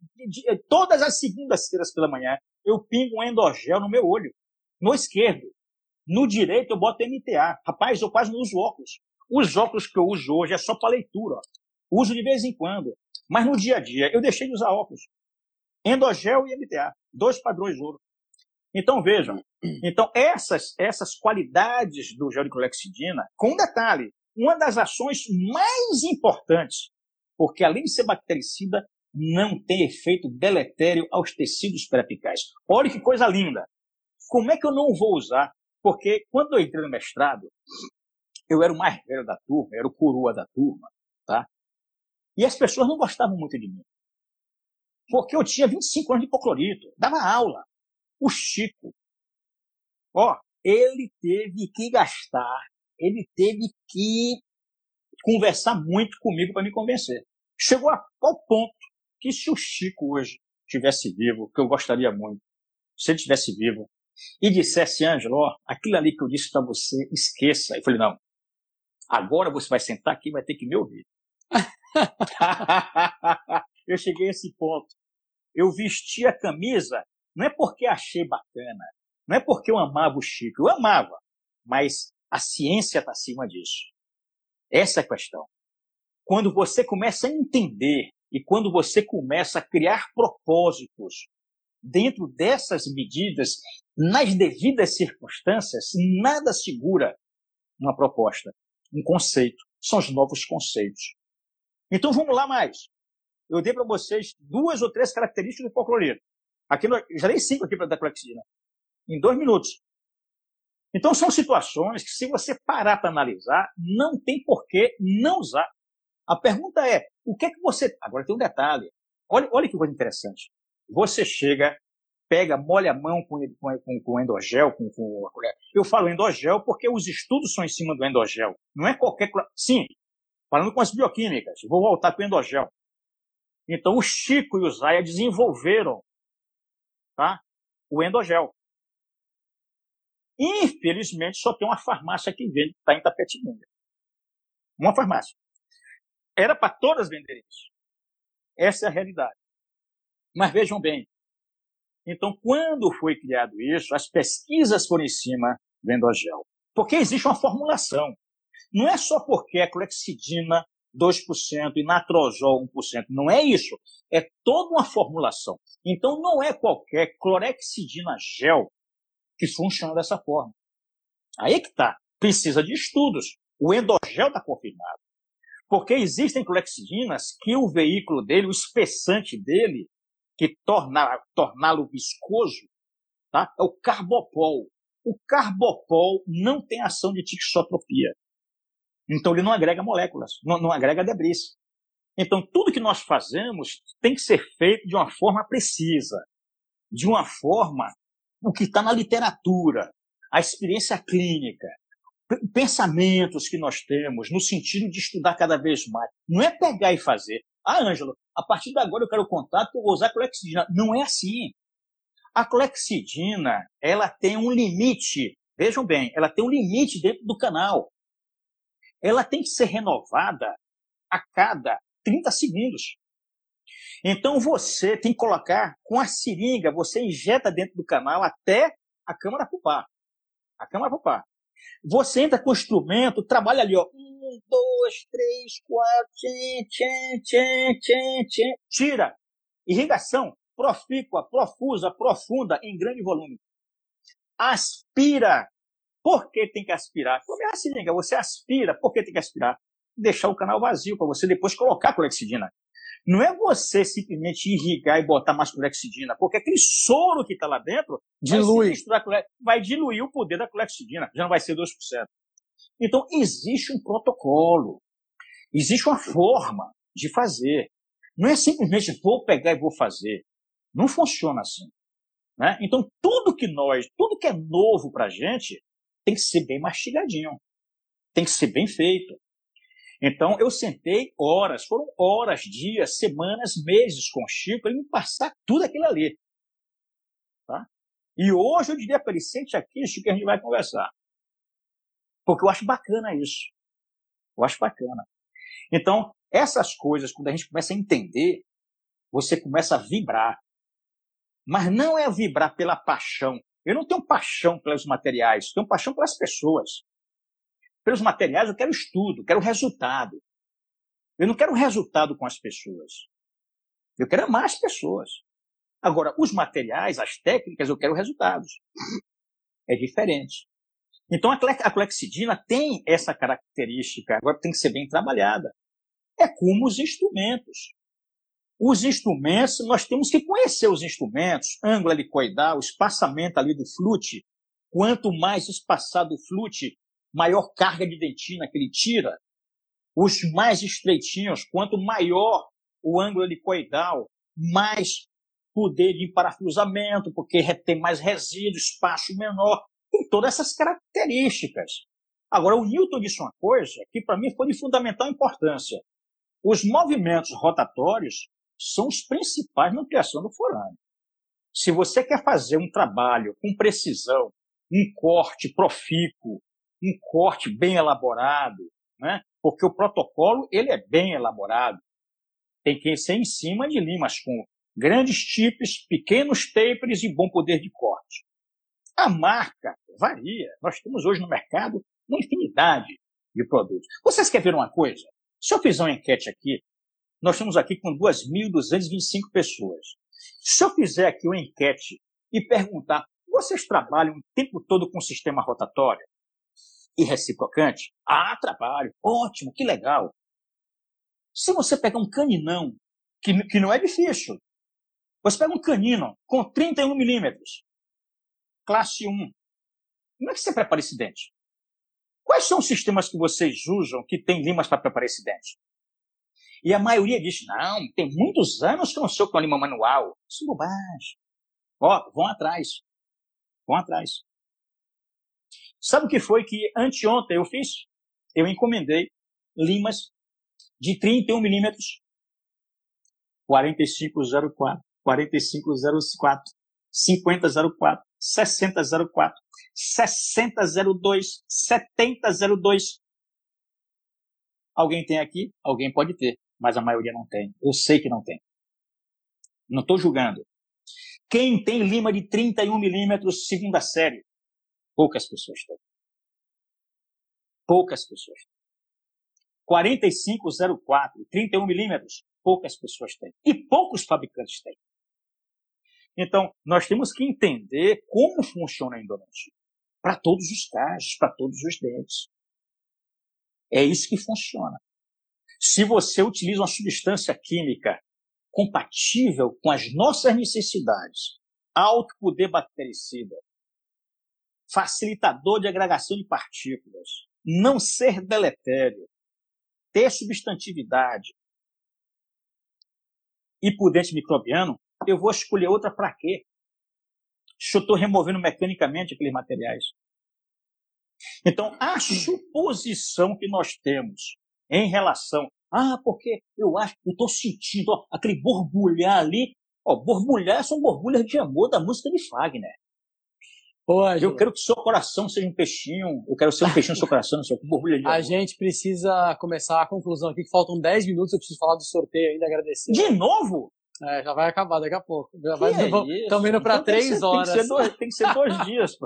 todas as segundas-feiras pela manhã eu pingo um endogel no meu olho, no esquerdo. No direito eu boto MTA. Rapaz, eu quase não uso óculos. Os óculos que eu uso hoje é só para leitura. Uso de vez em quando. Mas no dia a dia eu deixei de usar óculos. Endogel e MTA. Dois padrões ouro. Então vejam, então essas, essas qualidades do gel de clorexidina, com um detalhe, uma das ações mais importantes, porque além de ser bactericida, não tem efeito deletério aos tecidos perapicais. Olha que coisa linda! Como é que eu não vou usar? Porque quando eu entrei no mestrado, eu era o mais velho da turma, era o coroa da turma, tá? E as pessoas não gostavam muito de mim. Porque eu tinha 25 anos de hipoclorito, dava aula, o Chico, ó, ele teve que gastar, ele teve que conversar muito comigo para me convencer. Chegou ao ponto que se o Chico hoje estivesse vivo, que eu gostaria muito, se ele estivesse vivo, e dissesse, Ângelo, ó, aquilo ali que eu disse para você, esqueça. Eu falei, não, agora você vai sentar aqui e vai ter que me ouvir. eu cheguei a esse ponto. Eu vesti a camisa, não é porque achei bacana, não é porque eu amava o Chico, eu amava, mas a ciência está acima disso. Essa é a questão. Quando você começa a entender e quando você começa a criar propósitos dentro dessas medidas, nas devidas circunstâncias, nada segura uma proposta, um conceito. São os novos conceitos. Então vamos lá mais. Eu dei para vocês duas ou três características do hipoclorito. Aqui no, já dei cinco aqui para da clorexidina. Em dois minutos. Então são situações que, se você parar para analisar, não tem por que não usar. A pergunta é, o que é que você. Agora tem um detalhe. Olha, olha que coisa interessante. Você chega, pega, molha a mão com, com, com endogel, com, com, eu falo endogel porque os estudos são em cima do endogel. Não é qualquer. Sim, falando com as bioquímicas, vou voltar para o endogel. Então o Chico e o Zaya desenvolveram tá, o endogel. Infelizmente, só tem uma farmácia que vende, está em Tapetininga. Uma farmácia. Era para todas venderem isso. Essa é a realidade. Mas vejam bem. Então, quando foi criado isso, as pesquisas foram em cima do endogel. Porque existe uma formulação. Não é só porque a clexidina 2% e natrozol 1%. Não é isso. É toda uma formulação. Então, não é qualquer clorexidina gel que funciona dessa forma. Aí que está. Precisa de estudos. O endogel está confirmado. Porque existem clexidinas que o veículo dele, o espessante dele, que torna, torná-lo viscoso, tá? é o carbopol. O carbopol não tem ação de tixotropia. Então ele não agrega moléculas, não, não agrega debris. Então tudo que nós fazemos tem que ser feito de uma forma precisa, de uma forma o que está na literatura, a experiência clínica, pensamentos que nós temos no sentido de estudar cada vez mais. Não é pegar e fazer. Ah, Ângelo, a partir de agora eu quero contato eu vou usar clexidina. Não é assim. A clexidina, ela tem um limite. Vejam bem, ela tem um limite dentro do canal. Ela tem que ser renovada a cada 30 segundos. Então você tem que colocar com a seringa, você injeta dentro do canal até a câmara pulpar. A câmara pulpar. Você entra com o instrumento, trabalha ali, ó. Um, dois, três, quatro, tchê, tchê, tchê, tchê, tchê. Tira. Irrigação profícua, profusa, profunda, em grande volume. Aspira. Por que tem que aspirar? Como é a seringa? Você aspira. Por que tem que aspirar? Deixar o canal vazio para você depois colocar a clorexidina. Não é você simplesmente irrigar e botar mais clorexidina, porque aquele soro que está lá dentro Dilui. Vai, vai, diluir o poder da clorexidina, já não vai ser 2%. Então, existe um protocolo, existe uma forma de fazer. Não é simplesmente vou pegar e vou fazer. Não funciona assim. Né? Então, tudo que nós, tudo que é novo para a gente, tem que ser bem mastigadinho. Tem que ser bem feito. Então, eu sentei horas, foram horas, dias, semanas, meses com o Chico, para ele me passar tudo aquilo ali. Tá? E hoje eu diria para ele, sente aqui, Chico, que a gente vai conversar. Porque eu acho bacana isso. Eu acho bacana. Então, essas coisas, quando a gente começa a entender, você começa a vibrar. Mas não é vibrar pela paixão. Eu não tenho paixão pelos materiais, tenho paixão pelas pessoas. Pelos materiais eu quero estudo, quero resultado. Eu não quero resultado com as pessoas. Eu quero amar as pessoas. Agora, os materiais, as técnicas, eu quero resultados. É diferente. Então, a clexidina tem essa característica, agora tem que ser bem trabalhada. É como os instrumentos. Os instrumentos, nós temos que conhecer os instrumentos, ângulo helicoidal, espaçamento ali do flute. Quanto mais espaçado o flute, maior carga de dentina que ele tira. Os mais estreitinhos, quanto maior o ângulo helicoidal, mais poder de parafusamento, porque tem mais resíduo, espaço menor, tem todas essas características. Agora, o Newton disse uma coisa que para mim foi de fundamental importância. Os movimentos rotatórios são os principais na ampliação do forâneo. Se você quer fazer um trabalho com precisão, um corte profícuo, um corte bem elaborado, né? porque o protocolo ele é bem elaborado. Tem que ser em cima de limas com grandes tipos, pequenos tapers e bom poder de corte. A marca varia. Nós temos hoje no mercado uma infinidade de produtos. Vocês querem ver uma coisa? Se eu fizer uma enquete aqui, nós estamos aqui com 2.225 pessoas. Se eu fizer aqui uma enquete e perguntar, vocês trabalham o tempo todo com sistema rotatório e reciprocante? Ah, trabalho. Ótimo, que legal. Se você pegar um caninão, que, que não é difícil, você pega um canino com 31 milímetros, classe 1, como é que você prepara esse dente? Quais são os sistemas que vocês usam que tem limas para preparar esse dente? E a maioria diz, não, tem muitos anos que eu não sou com a lima manual. Isso é bobagem. Ó, vão atrás. Vão atrás. Sabe o que foi que anteontem eu fiz? Eu encomendei limas de 31 milímetros, 4504, 4504, 5004, 6004, 6002, 7002. Alguém tem aqui? Alguém pode ter, mas a maioria não tem. Eu sei que não tem. Não estou julgando. Quem tem lima de 31 milímetros segunda série? Poucas pessoas têm. Poucas pessoas têm. 4504, 31 milímetros, poucas pessoas têm. E poucos fabricantes têm. Então, nós temos que entender como funciona a endodontia. Para todos os casos, para todos os dentes. É isso que funciona. Se você utiliza uma substância química compatível com as nossas necessidades, alto poder bactericida, facilitador de agregação de partículas, não ser deletério, ter substantividade e pudente microbiano, eu vou escolher outra para quê? Se eu estou removendo mecanicamente aqueles materiais. Então, a suposição que nós temos em relação, ah, porque eu acho, eu estou sentindo ó, aquele borbulhar ali, ó, borbulhar são borbulhas de amor da música de Fagner. Pode. Eu quero que seu coração seja um peixinho. Eu quero ser um peixinho no seu coração, no seu borbulha de A gente precisa começar a conclusão aqui, que faltam 10 minutos. Eu preciso falar do sorteio ainda, agradecer. De novo? É, já vai acabar daqui a pouco. Já vai, estamos indo para então, três horas. Tem que, dois, tem que, ser dois, dias.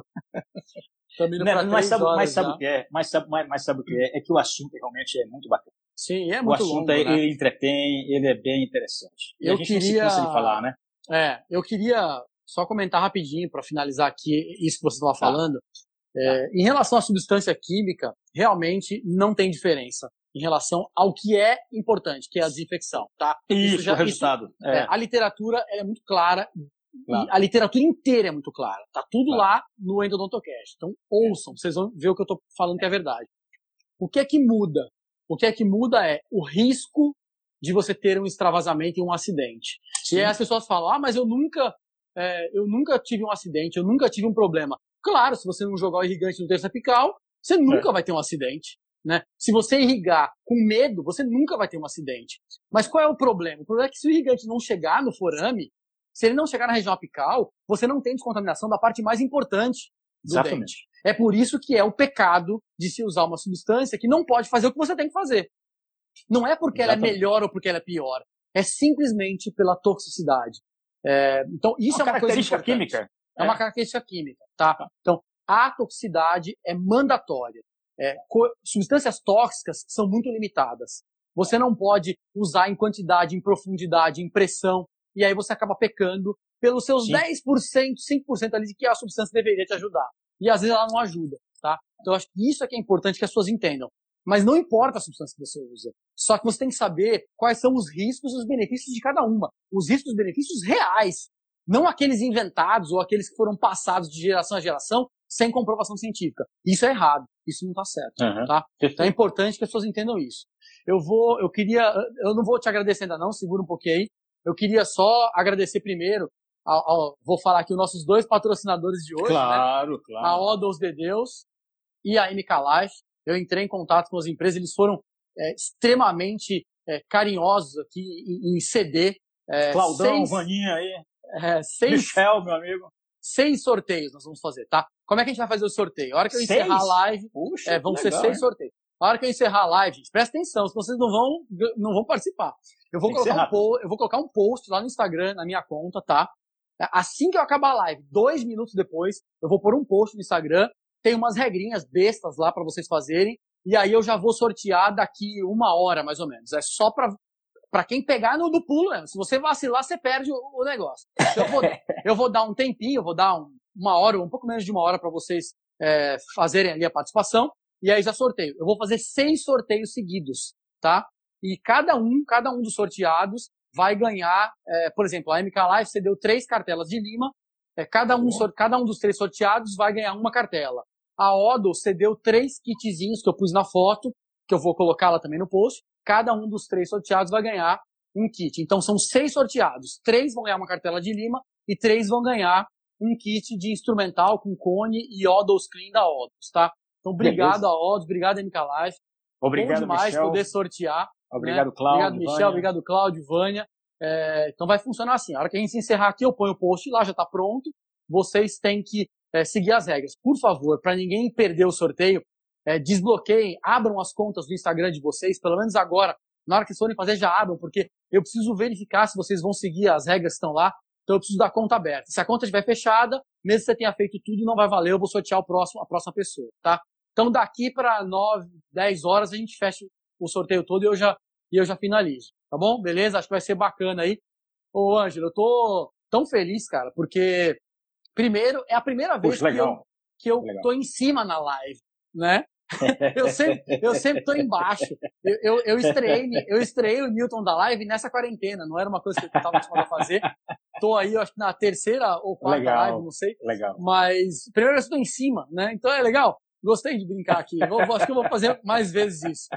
Estamos indo para três sabe, horas. Mas sabe, o que é? Mas sabe, mas, mas sabe o que é? É que o assunto realmente é muito bacana. Sim, é muito O assunto longo, é, né? ele entretém, ele é bem interessante. E eu a gente queria... não se cansa de falar, né? É, eu queria só comentar rapidinho para finalizar aqui isso que você estava tá. falando. É, tá. Em relação à substância química, realmente não tem diferença em relação ao que é importante, que é a desinfecção, tá? Isso, isso já, o resultado. Isso, é. É, a literatura é muito clara, claro. a literatura inteira é muito clara. Tá tudo claro. lá no Endodontocast. Então ouçam, vocês vão ver o que eu estou falando que é verdade. O que é que muda? O que é que muda é o risco de você ter um extravasamento e um acidente. Sim. E aí as pessoas falam, ah, mas eu nunca, é, eu nunca tive um acidente, eu nunca tive um problema. Claro, se você não jogar o irrigante no terço apical, você nunca é. vai ter um acidente. Né? Se você irrigar com medo, você nunca vai ter um acidente. Mas qual é o problema? O problema é que se o irrigante não chegar no forame, se ele não chegar na região apical, você não tem descontaminação da parte mais importante do Exatamente. dente. É por isso que é o pecado de se usar uma substância que não pode fazer o que você tem que fazer. Não é porque Exatamente. ela é melhor ou porque ela é pior. É simplesmente pela toxicidade. É, então, isso uma é uma característica química. É uma característica química, tá? Então, a toxicidade é mandatória. É, substâncias tóxicas são muito limitadas. Você não pode usar em quantidade, em profundidade, em pressão, e aí você acaba pecando pelos seus Sim. 10%, 5% ali de que a substância deveria te ajudar. E às vezes ela não ajuda, tá? Então acho que isso é que é importante que as pessoas entendam. Mas não importa a substância que você usa. Só que você tem que saber quais são os riscos e os benefícios de cada uma. Os riscos e os benefícios reais. Não aqueles inventados ou aqueles que foram passados de geração a geração sem comprovação científica. Isso é errado. Isso não está certo. Uhum. Tá? Então é importante que as pessoas entendam isso. Eu vou, eu queria, eu não vou te agradecer ainda não, segura um pouquinho aí. Eu queria só agradecer primeiro, ao, ao, vou falar aqui os nossos dois patrocinadores de hoje, claro, né? claro. A Odos de Deus e a MK Life. Eu entrei em contato com as empresas, eles foram é, extremamente é, carinhosos aqui em, em ceder. É, Claudão, seis, Vaninha aí. É, seis, Michel, meu amigo. Seis sorteios nós vamos fazer, tá? Como é que a gente vai fazer o sorteio? A hora que eu Seis? encerrar a live, Puxa, é, vão que ser legal, seis hein? sorteios. A hora que eu encerrar a live, gente, presta atenção, se vocês não vão, não vão participar. Eu vou, colocar um po- eu vou colocar um post lá no Instagram, na minha conta, tá? Assim que eu acabar a live, dois minutos depois, eu vou pôr um post no Instagram, tem umas regrinhas bestas lá pra vocês fazerem, e aí eu já vou sortear daqui uma hora, mais ou menos. É só pra, pra quem pegar no do pulo mesmo. Se você vacilar, você perde o, o negócio. Então, eu, vou, eu vou dar um tempinho, eu vou dar um- uma hora, um pouco menos de uma hora pra vocês é, fazerem ali a participação, e aí já sorteio. Eu vou fazer seis sorteios seguidos, tá? E cada um, cada um dos sorteados vai ganhar, é, por exemplo, a MK Live você deu três cartelas de Lima, é, cada, um, sor- cada um dos três sorteados vai ganhar uma cartela. A Odo cedeu três kitzinhos que eu pus na foto, que eu vou colocar lá também no post. Cada um dos três sorteados vai ganhar um kit. Então são seis sorteados. Três vão ganhar uma cartela de Lima e três vão ganhar um kit de instrumental com cone e Odos Clean da Odos, tá? Então obrigado Beleza. a Odos, obrigado a MK Live. Bom Obrigado, demais Michel. poder sortear. Obrigado, né? Cláudio. Obrigado, Michel. Vânia. Obrigado, Cláudio, Vânia. É, então vai funcionar assim. A hora que a gente encerrar aqui, eu ponho o post lá, já está pronto. Vocês têm que é, seguir as regras. Por favor, para ninguém perder o sorteio, é, desbloqueiem, abram as contas do Instagram de vocês, pelo menos agora. Na hora que forem fazer, já abram, porque eu preciso verificar se vocês vão seguir as regras que estão lá. Então eu preciso da conta aberta. Se a conta estiver fechada, mesmo que você tenha feito tudo, não vai valer, eu vou sortear o próximo, a próxima pessoa, tá? Então daqui para 9, 10 horas a gente fecha o sorteio todo e eu já, e eu já finalizo. Tá bom? Beleza? Acho que vai ser bacana aí. Ô, Ângelo, eu tô tão feliz, cara, porque primeiro, é a primeira vez Puxa, que eu, que eu Legal. tô em cima na live, né? Eu sempre, eu sempre tô embaixo. Eu, eu, eu, estreiei, eu estreiei o Newton da live nessa quarentena, não era uma coisa que eu estava acostumado a fazer. Tô aí, acho que na terceira ou quarta Legal. live, não sei. Legal. Mas primeiro eu estou em cima, né? Então é legal. Gostei de brincar aqui. Acho que eu vou fazer mais vezes isso.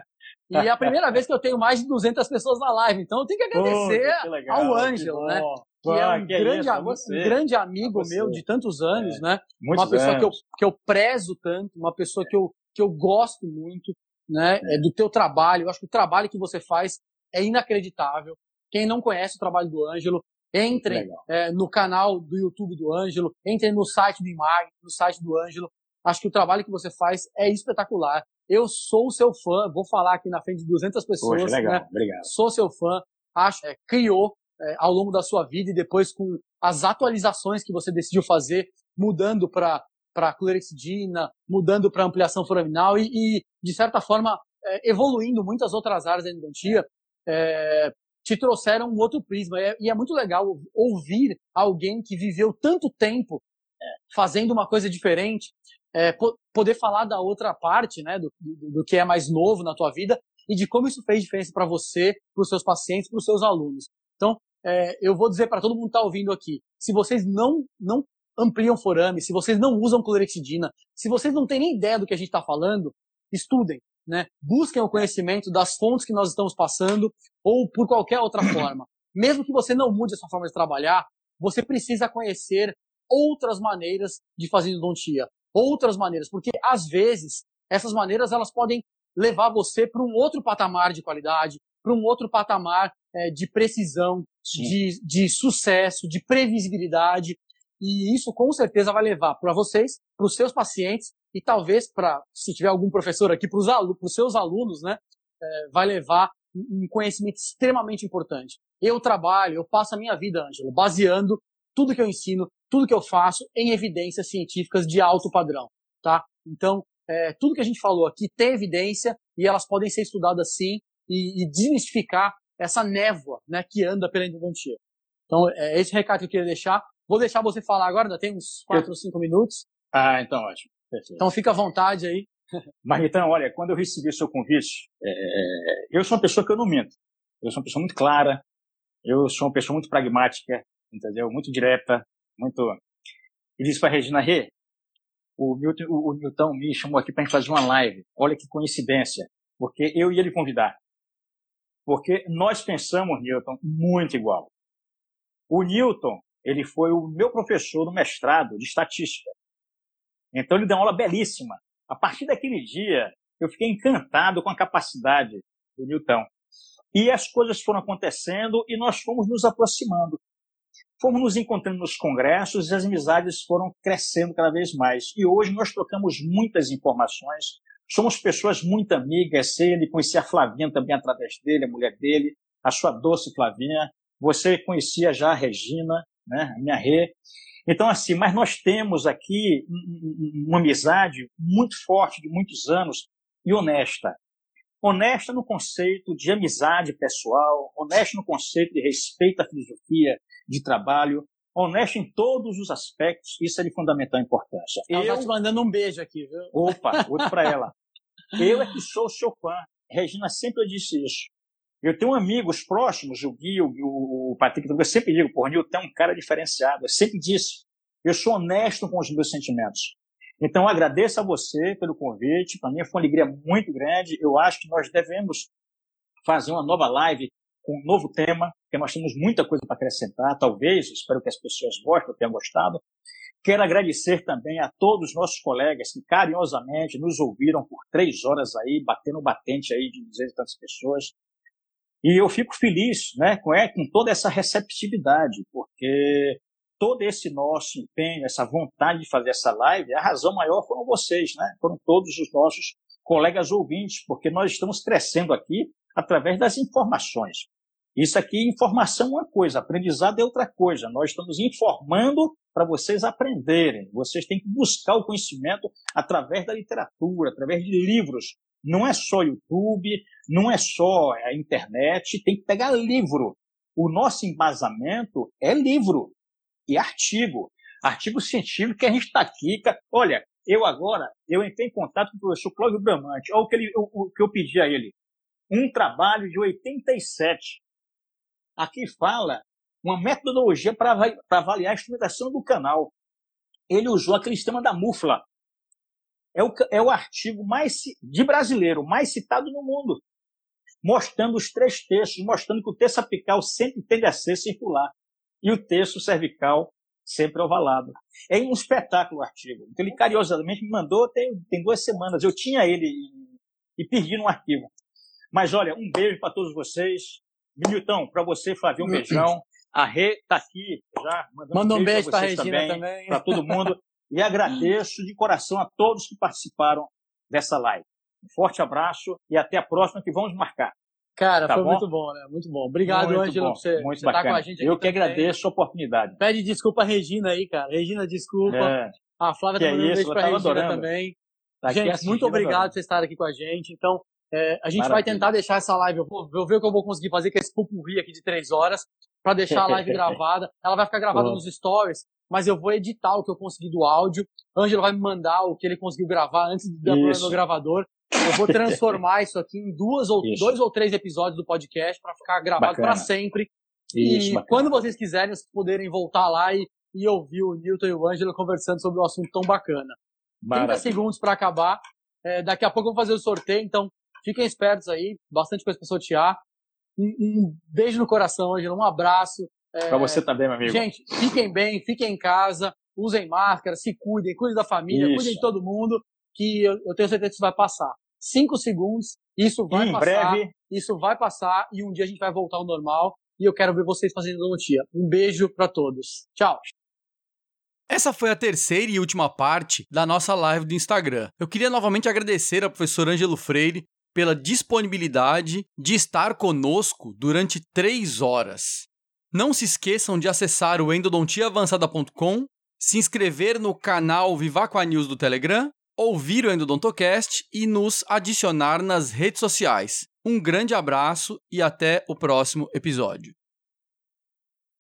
E é a primeira vez que eu tenho mais de 200 pessoas na live, então eu tenho que agradecer que legal, ao Ângelo, né? que é um, que grande, isso, a ami- você. um grande amigo você. meu de tantos anos, É. né? Muitos uma pessoa que eu, que eu prezo tanto, uma pessoa que eu, que eu gosto muito, né? É, do teu trabalho. Eu acho que o trabalho que você faz é inacreditável. Quem não conhece o trabalho do Ângelo, entrem é, no canal do YouTube do Ângelo, entrem no site do Imag, no site do Ângelo. Acho que o trabalho que você faz é espetacular. Eu sou seu fã, vou falar aqui na frente de 200 pessoas, Poxa, legal. né? Obrigado. sou seu fã, acho, é, criou é, ao longo da sua vida e depois com as atualizações que você decidiu fazer, mudando para para clorexidina, mudando para ampliação foraminal e, e, de certa forma é, evoluindo muitas outras áreas da endodontia, é, te trouxeram um outro prisma e é, e é muito legal ouvir alguém que viveu tanto tempo é, fazendo uma coisa diferente, é, po- poder falar da outra parte, né, do, do, do que é mais novo na tua vida e de como isso fez diferença para você, para os seus pacientes, para os seus alunos. Então, é, eu vou dizer para todo mundo que está ouvindo aqui, se vocês não, não ampliam forame, se vocês não usam clorexidina, se vocês não têm nem ideia do que a gente está falando, estudem, né? Busquem o conhecimento das fontes que nós estamos passando ou por qualquer outra forma. Mesmo que você não mude a sua forma de trabalhar, você precisa conhecer outras maneiras de fazer endodontia, outras maneiras, porque às vezes essas maneiras elas podem levar você para um outro patamar de qualidade, para um outro patamar é, de precisão, de, de sucesso, de previsibilidade. E isso com certeza vai levar para vocês, para os seus pacientes e talvez para, se tiver algum professor aqui, para os seus alunos, né, é, vai levar um conhecimento extremamente importante. Eu trabalho, eu passo a minha vida, Ângelo, baseando tudo que eu ensino, tudo que eu faço em evidências científicas de alto padrão, tá? Então, é, tudo que a gente falou aqui tem evidência e elas podem ser estudadas sim e, e desmistificar essa névoa, né, que anda pela endodontia. Então, é esse recado que eu queria deixar. Vou deixar você falar agora, ainda tem uns 4 ou 5 minutos. Ah, então ótimo. Perfeito. Então fica à vontade aí. Marmitão, olha, quando eu recebi o seu convite, é, eu sou uma pessoa que eu não minto. Eu sou uma pessoa muito clara, eu sou uma pessoa muito pragmática, entendeu? Muito direta, muito. E disse para Regina Rê, o Milton, o, o Milton me chamou aqui para fazer uma live. Olha que coincidência, porque eu ia lhe convidar. Porque nós pensamos, Newton, muito igual. O Newton, ele foi o meu professor no mestrado de estatística. Então ele deu uma aula belíssima. A partir daquele dia, eu fiquei encantado com a capacidade do Newton. E as coisas foram acontecendo e nós fomos nos aproximando. Fomos nos encontrando nos congressos e as amizades foram crescendo cada vez mais. E hoje nós trocamos muitas informações, somos pessoas muito amigas. Ele conhecia a Flavinha também através dele, a mulher dele, a sua doce Flavinha. Você conhecia já a Regina, né, a minha Rê. Então, assim, mas nós temos aqui uma amizade muito forte de muitos anos e honesta. Honesta no conceito de amizade pessoal, honesta no conceito de respeito à filosofia de trabalho, honesta em todos os aspectos, isso é de fundamental importância. Ela tá eu... te mandando um beijo aqui, viu? Opa, outro para ela. Eu é que sou seu fã. Regina sempre disse isso. Eu tenho amigos próximos, o Gui, o, o Patrick, eu sempre digo, pô, Nilton é um cara diferenciado. Eu sempre disse, eu sou honesto com os meus sentimentos. Então, agradeço a você pelo convite. Para mim foi uma alegria muito grande. Eu acho que nós devemos fazer uma nova live com um novo tema, porque nós temos muita coisa para acrescentar. Talvez, espero que as pessoas gostem, tenham gostado. Quero agradecer também a todos os nossos colegas que carinhosamente nos ouviram por três horas aí, batendo batente aí de duzentas e tantas pessoas. E eu fico feliz né, com, é, com toda essa receptividade, porque todo esse nosso empenho, essa vontade de fazer essa live, a razão maior foram vocês, né? foram todos os nossos colegas ouvintes, porque nós estamos crescendo aqui através das informações. Isso aqui, informação é uma coisa, aprendizado é outra coisa. Nós estamos informando para vocês aprenderem. Vocês têm que buscar o conhecimento através da literatura, através de livros, não é só YouTube, não é só a internet, tem que pegar livro. O nosso embasamento é livro e artigo. Artigo científico que a gente está aqui. Olha, eu agora, eu entrei em contato com o professor Cláudio Bramante. Olha o que, ele, o, o que eu pedi a ele. Um trabalho de 87. Aqui fala uma metodologia para avaliar a instrumentação do canal. Ele usou aquele sistema da MUFLA, é o, é o artigo mais de brasileiro mais citado no mundo, mostrando os três textos, mostrando que o terço apical sempre tende a ser circular e o terço cervical sempre ovalado. É um espetáculo o artigo. Então, ele carinhosamente me mandou tem, tem duas semanas. Eu tinha ele e, e perdi no arquivo. Mas olha, um beijo para todos vocês. Milton, para você, Flavio, um beijão. A Rê está aqui já. Manda um beijo para a Regina também. também. Para todo mundo e agradeço de coração a todos que participaram dessa live. Um forte abraço e até a próxima que vamos marcar. Cara, tá foi bom? muito bom, né? Muito bom. Obrigado, Ângelo, por você, muito estar tá com a gente aqui. Eu que também. agradeço a oportunidade. Pede desculpa a Regina aí, cara. Regina, desculpa. É. A Flávia que também é um beijo pra Regina adorando. também. Tá gente, muito obrigado por vocês estarem aqui com a gente. Então, é, a gente Maravilha. vai tentar deixar essa live, eu vou, vou, ver o que eu vou conseguir fazer com esse pupurri aqui de três horas, para deixar a live gravada. Ela vai ficar gravada nos stories, mas eu vou editar o que eu consegui do áudio. Ângelo vai me mandar o que ele conseguiu gravar antes de dar no gravador. Eu vou transformar isso aqui em duas ou isso. dois ou três episódios do podcast para ficar gravado para sempre. Isso, e bacana. quando vocês quiserem, vocês poderem voltar lá e, e ouvir o Newton e o Ângelo conversando sobre um assunto tão bacana. Maravilha. 30 segundos para acabar. É, daqui a pouco eu vou fazer o sorteio, então fiquem espertos aí. Bastante coisa para sortear. Um, um, beijo no coração, Ângelo. Um abraço. É, para você também, meu amigo. Gente, fiquem bem, fiquem em casa, usem máscara, se cuidem, cuidem da família, isso. cuidem de todo mundo, que eu, eu, tenho certeza que isso vai passar. Cinco segundos, isso vai em passar. Breve. Isso vai passar e um dia a gente vai voltar ao normal. E eu quero ver vocês fazendo odontia. Um beijo para todos. Tchau. Essa foi a terceira e última parte da nossa live do Instagram. Eu queria novamente agradecer ao professor Ângelo Freire pela disponibilidade de estar conosco durante três horas. Não se esqueçam de acessar o endodontiaavançada.com, se inscrever no canal Vivaco News do Telegram, ouvir o Endodontocast e nos adicionar nas redes sociais. Um grande abraço e até o próximo episódio.